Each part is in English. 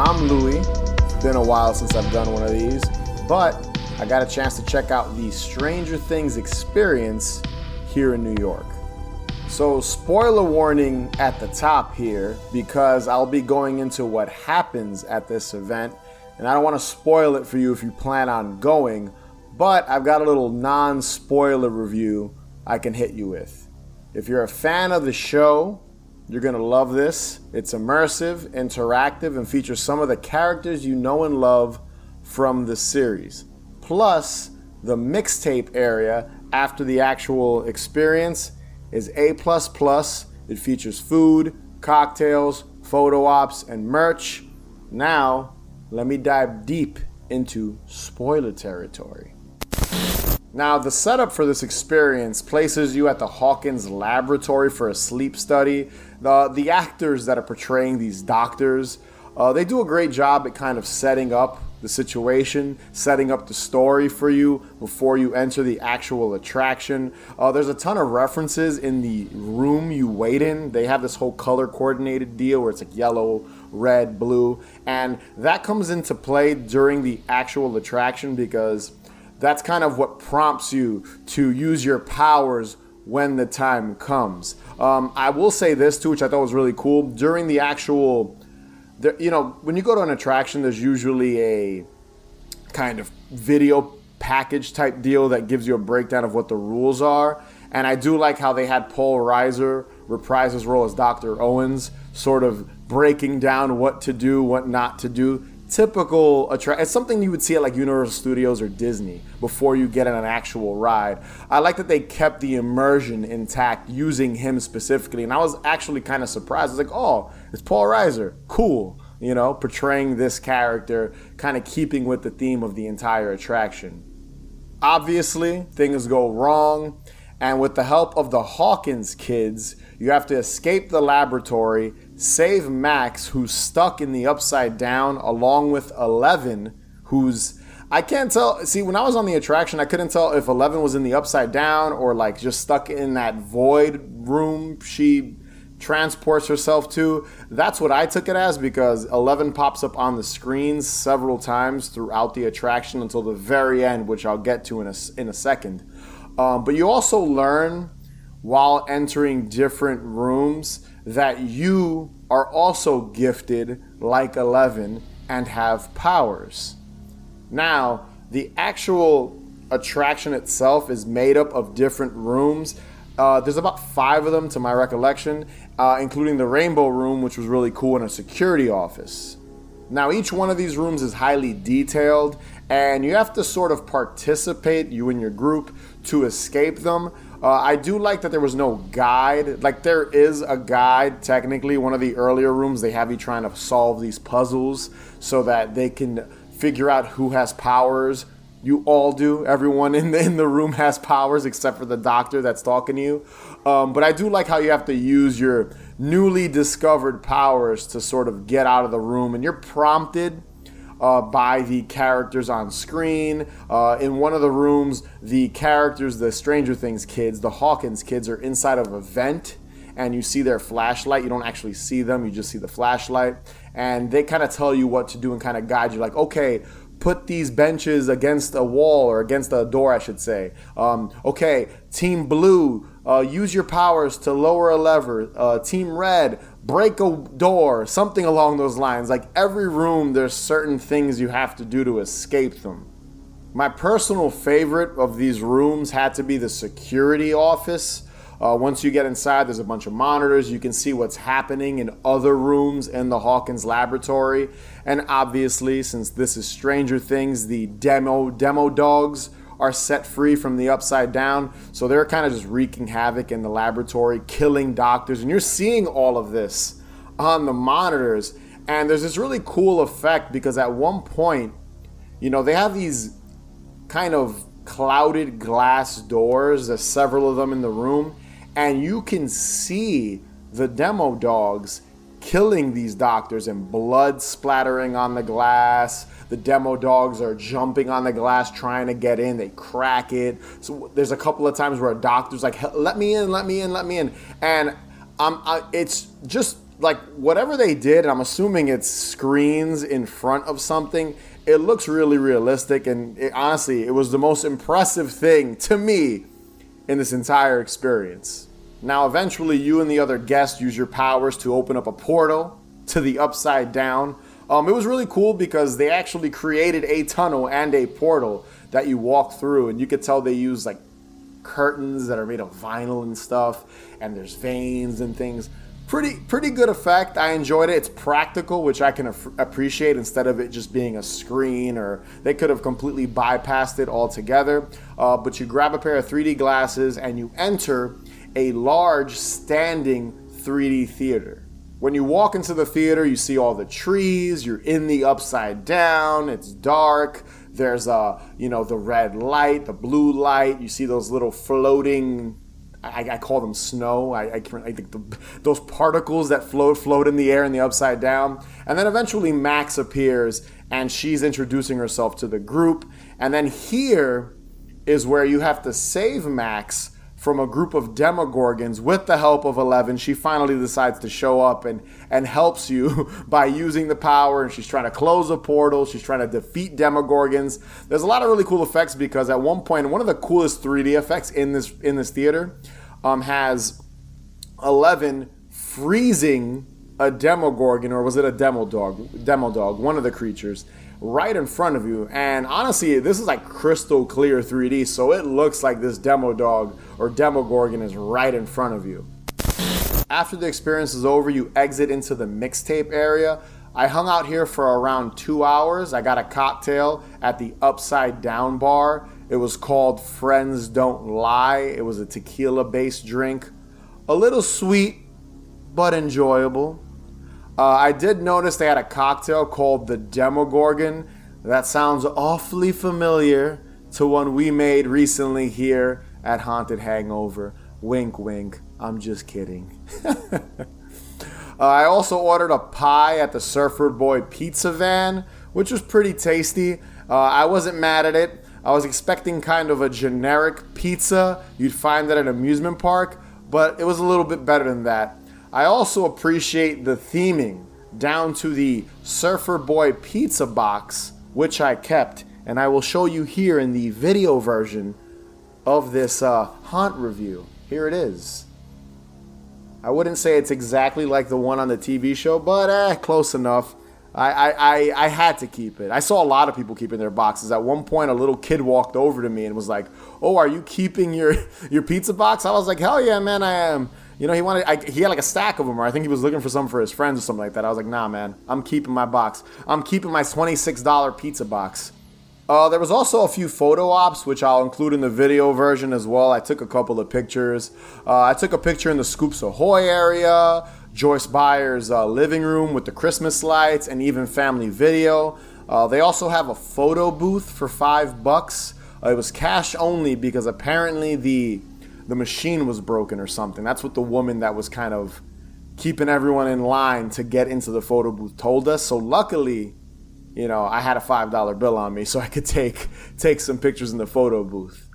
I'm Louie. It's been a while since I've done one of these, but I got a chance to check out the Stranger Things experience here in New York. So, spoiler warning at the top here because I'll be going into what happens at this event, and I don't want to spoil it for you if you plan on going, but I've got a little non spoiler review I can hit you with. If you're a fan of the show, you're going to love this. It's immersive, interactive, and features some of the characters you know and love from the series. Plus, the mixtape area after the actual experience is A. It features food, cocktails, photo ops, and merch. Now, let me dive deep into spoiler territory. Now, the setup for this experience places you at the Hawkins laboratory for a sleep study. The, the actors that are portraying these doctors, uh, they do a great job at kind of setting up the situation, setting up the story for you before you enter the actual attraction. Uh, there's a ton of references in the room you wait in. They have this whole color coordinated deal where it's like yellow, red, blue, and that comes into play during the actual attraction because that's kind of what prompts you to use your powers when the time comes. Um, I will say this too, which I thought was really cool. During the actual, the, you know, when you go to an attraction, there's usually a kind of video package type deal that gives you a breakdown of what the rules are. And I do like how they had Paul Reiser reprise his role as Dr. Owens, sort of breaking down what to do, what not to do typical attraction. It's something you would see at like Universal Studios or Disney before you get on an actual ride. I like that they kept the immersion intact using him specifically, and I was actually kind of surprised. I was like, oh, it's Paul Reiser, cool. You know, portraying this character, kind of keeping with the theme of the entire attraction. Obviously, things go wrong, and with the help of the Hawkins kids, you have to escape the laboratory save Max, who's stuck in the upside down, along with Eleven, who's I can't tell. See, when I was on the attraction, I couldn't tell if Eleven was in the upside down or like just stuck in that void room she transports herself to. That's what I took it as because Eleven pops up on the screens several times throughout the attraction until the very end, which I'll get to in a, in a second. Um, but you also learn while entering different rooms that you are also gifted like Eleven and have powers. Now, the actual attraction itself is made up of different rooms. Uh, there's about five of them to my recollection, uh, including the Rainbow Room, which was really cool, and a security office. Now, each one of these rooms is highly detailed, and you have to sort of participate, you and your group, to escape them. Uh, I do like that there was no guide. Like there is a guide. Technically, one of the earlier rooms they have you trying to solve these puzzles so that they can figure out who has powers. You all do. Everyone in the in the room has powers except for the doctor that's talking to you. Um, but I do like how you have to use your newly discovered powers to sort of get out of the room, and you're prompted uh, by the characters on screen. Uh, in one of the rooms, the characters, the Stranger Things kids, the Hawkins kids, are inside of a vent. And you see their flashlight. You don't actually see them, you just see the flashlight. And they kind of tell you what to do and kind of guide you, like, okay, put these benches against a wall or against a door, I should say. Um, okay, Team Blue, uh, use your powers to lower a lever. Uh, team Red, break a door, something along those lines. Like every room, there's certain things you have to do to escape them. My personal favorite of these rooms had to be the security office. Uh, once you get inside, there's a bunch of monitors. You can see what's happening in other rooms in the Hawkins laboratory. And obviously, since this is Stranger Things, the demo demo dogs are set free from the upside down. So they're kind of just wreaking havoc in the laboratory, killing doctors. And you're seeing all of this on the monitors. And there's this really cool effect because at one point, you know, they have these kind of clouded glass doors. There's several of them in the room. And you can see the demo dogs killing these doctors and blood splattering on the glass the demo dogs are jumping on the glass trying to get in. They crack it. So there's a couple of times where a doctor's like, "Let me in, let me in, let me in," and um, I, it's just like whatever they did, and I'm assuming it's screens in front of something. It looks really realistic, and it, honestly, it was the most impressive thing to me in this entire experience. Now, eventually, you and the other guests use your powers to open up a portal to the upside down. Um, it was really cool because they actually created a tunnel and a portal that you walk through, and you could tell they use like curtains that are made of vinyl and stuff, and there's veins and things. Pretty pretty good effect. I enjoyed it. It's practical, which I can af- appreciate instead of it just being a screen or they could have completely bypassed it altogether. Uh, but you grab a pair of 3D glasses and you enter a large standing 3D theater. When you walk into the theater, you see all the trees, you're in the upside down, it's dark, there's a, you know, the red light, the blue light, you see those little floating I, I, call them snow. I, I, I think the, those particles that float float in the air in the upside down. And then eventually Max appears and she's introducing herself to the group. And then here is where you have to save Max from a group of demogorgons with the help of Eleven. She finally decides to show up and, and helps you by using the power. And she's trying to close a portal. She's trying to defeat demogorgons. There's a lot of really cool effects because at one point, one of the coolest 3D effects in this in this theater um, has Eleven freezing a demogorgon, or was it a demo dog? Demo dog, one of the creatures right in front of you. And honestly, this is like crystal clear 3D, so it looks like this demo dog or demo gorgon is right in front of you. After the experience is over, you exit into the mixtape area. I hung out here for around two hours. I got a cocktail at the Upside Down Bar. It was called Friends Don't Lie. It was a tequila based drink. A little sweet, but enjoyable. Uh, I did notice they had a cocktail called the Demogorgon. That sounds awfully familiar to one we made recently here at Haunted Hangover. Wink, wink. I'm just kidding. uh, I also ordered a pie at the Surfer Boy Pizza Van, which was pretty tasty. Uh, I wasn't mad at it. I was expecting kind of a generic pizza you'd find at an amusement park, but it was a little bit better than that. I also appreciate the theming down to the Surfer Boy pizza box, which I kept, and I will show you here in the video version of this uh, haunt review. Here it is. I wouldn't say it's exactly like the one on the TV show, but eh, close enough. I, I, I, I had to keep it. I saw a lot of people keeping their boxes. At one point, a little kid walked over to me and was like, "Oh, are you keeping your your pizza box?" I was like, "Hell yeah, man, I am." You know, he wanted. I, he had like a stack of them, or I think he was looking for some for his friends or something like that. I was like, nah, man, I'm keeping my box. I'm keeping my twenty-six dollar pizza box. Uh, there was also a few photo ops, which I'll include in the video version as well. I took a couple of pictures. Uh, I took a picture in the Scoops Ahoy area, Joyce Byers' uh, living room with the Christmas lights, and even family video. Uh, they also have a photo booth for five bucks. Uh, it was cash only because apparently the the machine was broken or something. That's what the woman that was kind of keeping everyone in line to get into the photo booth told us. So luckily, you know, I had a five dollar bill on me, so I could take take some pictures in the photo booth.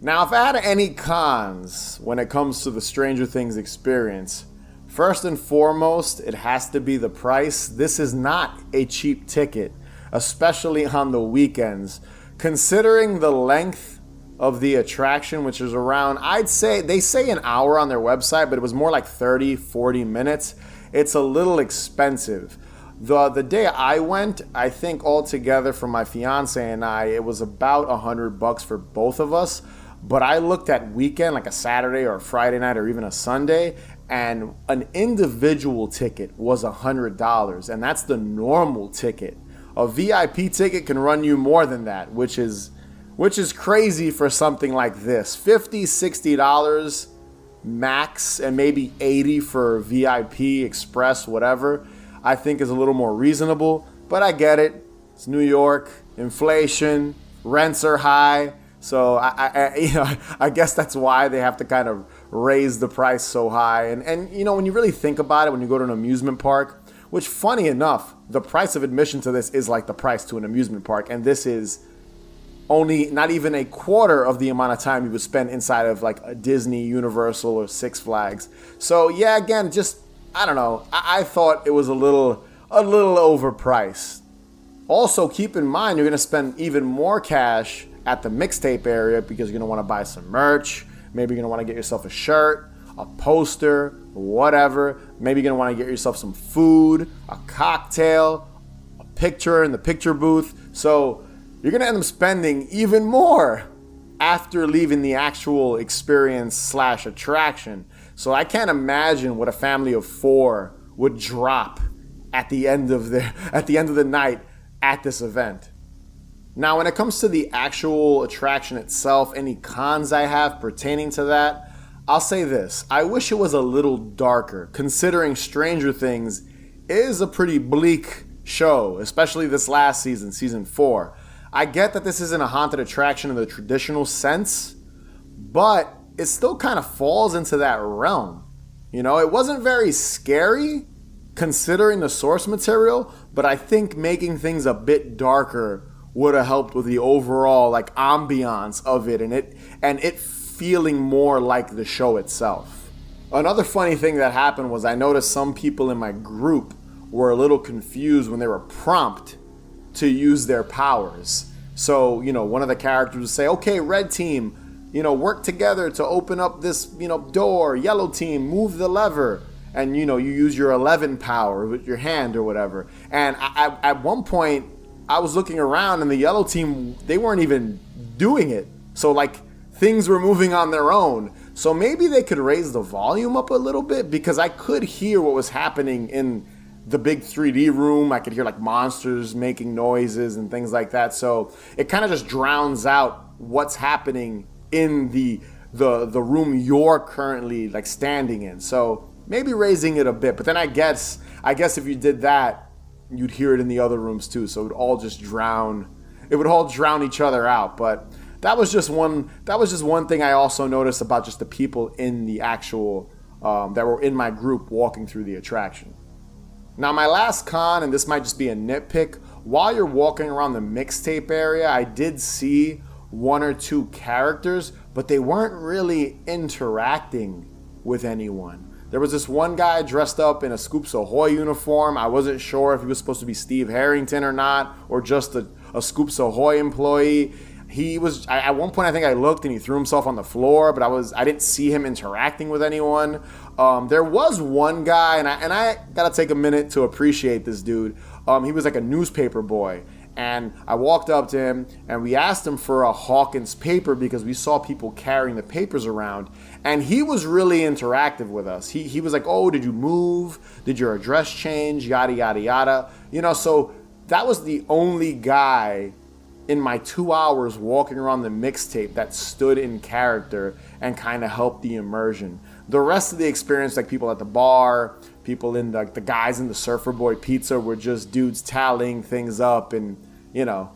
Now, if I had any cons when it comes to the Stranger Things experience, first and foremost, it has to be the price. This is not a cheap ticket, especially on the weekends. Considering the length of the attraction, which is around, I'd say, they say an hour on their website, but it was more like 30, 40 minutes. It's a little expensive. The, the day I went, I think altogether for my fiance and I, it was about a hundred bucks for both of us. But I looked at weekend, like a Saturday or a Friday night or even a Sunday, and an individual ticket was a hundred dollars, and that's the normal ticket. A VIP ticket can run you more than that, which is which is crazy for something like this 50 60 dollars max and maybe 80 for vip express whatever i think is a little more reasonable but i get it it's new york inflation rents are high so I, I, you know, I guess that's why they have to kind of raise the price so high. And, and you know, when you really think about it, when you go to an amusement park, which funny enough, the price of admission to this is like the price to an amusement park, and this is only not even a quarter of the amount of time you would spend inside of like a Disney, Universal, or Six Flags. So yeah, again, just I don't know. I, I thought it was a little a little overpriced. Also, keep in mind you're gonna spend even more cash at the mixtape area because you're gonna want to buy some merch. Maybe you're gonna want to get yourself a shirt, a poster, whatever. Maybe you're gonna want to get yourself some food, a cocktail, a picture in the picture booth. So you're gonna end up spending even more after leaving the actual experience slash attraction. So I can't imagine what a family of four would drop at the end of the at the end of the night at this event. Now, when it comes to the actual attraction itself, any cons I have pertaining to that, I'll say this. I wish it was a little darker, considering Stranger Things is a pretty bleak show, especially this last season, season four. I get that this isn't a haunted attraction in the traditional sense, but it still kind of falls into that realm. You know, it wasn't very scary considering the source material, but I think making things a bit darker would have helped with the overall like ambiance of it and it and it feeling more like the show itself. Another funny thing that happened was I noticed some people in my group were a little confused when they were prompted to use their powers. So, you know, one of the characters would say, okay, red team, you know, work together to open up this, you know, door. Yellow team, move the lever. And, you know, you use your 11 power with your hand or whatever. And I, I, at one point, I was looking around and the yellow team, they weren't even doing it. So, like, things were moving on their own. So maybe they could raise the volume up a little bit because I could hear what was happening in the big 3D room. I could hear like monsters making noises and things like that. So it kind of just drowns out what's happening in the the the room you're currently like standing in. So maybe raising it a bit. But then I guess I guess if you did that, you'd hear it in the other rooms too. So it would all just drown. It would all drown each other out. But that was just one. That was just one thing I also noticed about just the people in the actual um, that were in my group walking through the attraction. Now, my last con, and this might just be a nitpick, while you're walking around the mixtape area, I did see one or two characters, but they weren't really interacting with anyone. There was this one guy dressed up in a Scoops Ahoy uniform. I wasn't sure if he was supposed to be Steve Harrington or not, or just a, a Scoops Ahoy employee he was I, at one point i think i looked and he threw himself on the floor but i was i didn't see him interacting with anyone. Um, there was one guy and I, and I gotta take a minute to appreciate this dude. Um, he was like a newspaper boy and i walked up to him and we asked him for a hawkins paper because we saw people carrying the papers around and he was really interactive with us. He, he was like oh did you move? Did your address change? Yada yada yada. You know so that was the only guy in my two hours walking around the mixtape that stood in character and kind of helped the immersion. The rest of the experience, like people at the bar, people in the, the guys in the Surfer Boy Pizza, were just dudes tallying things up and, you know,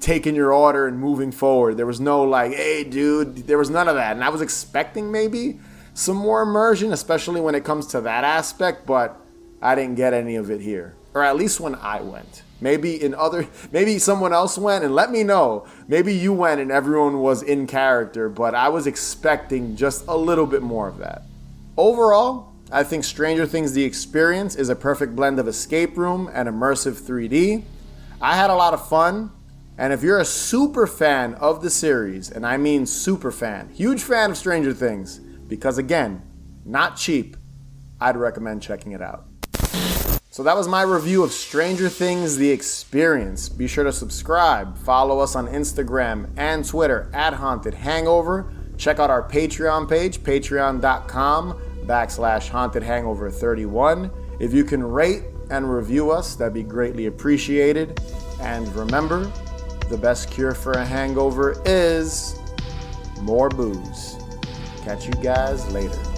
taking your order and moving forward. There was no like, hey, dude, there was none of that. And I was expecting maybe some more immersion, especially when it comes to that aspect, but I didn't get any of it here, or at least when I went. Maybe in other, maybe someone else went and let me know. Maybe you went and everyone was in character, but I was expecting just a little bit more of that. Overall, I think Stranger Things The Experience is a perfect blend of escape room and immersive 3D. I had a lot of fun, and if you're a super fan of the series, and I mean super fan, huge fan of Stranger Things, because again, not cheap, I'd recommend checking it out. So that was my review of Stranger Things The Experience. Be sure to subscribe, follow us on Instagram and Twitter at Haunted Hangover. Check out our Patreon page, patreon.com backslash haunted hangover 31. If you can rate and review us, that'd be greatly appreciated. And remember, the best cure for a hangover is more booze. Catch you guys later.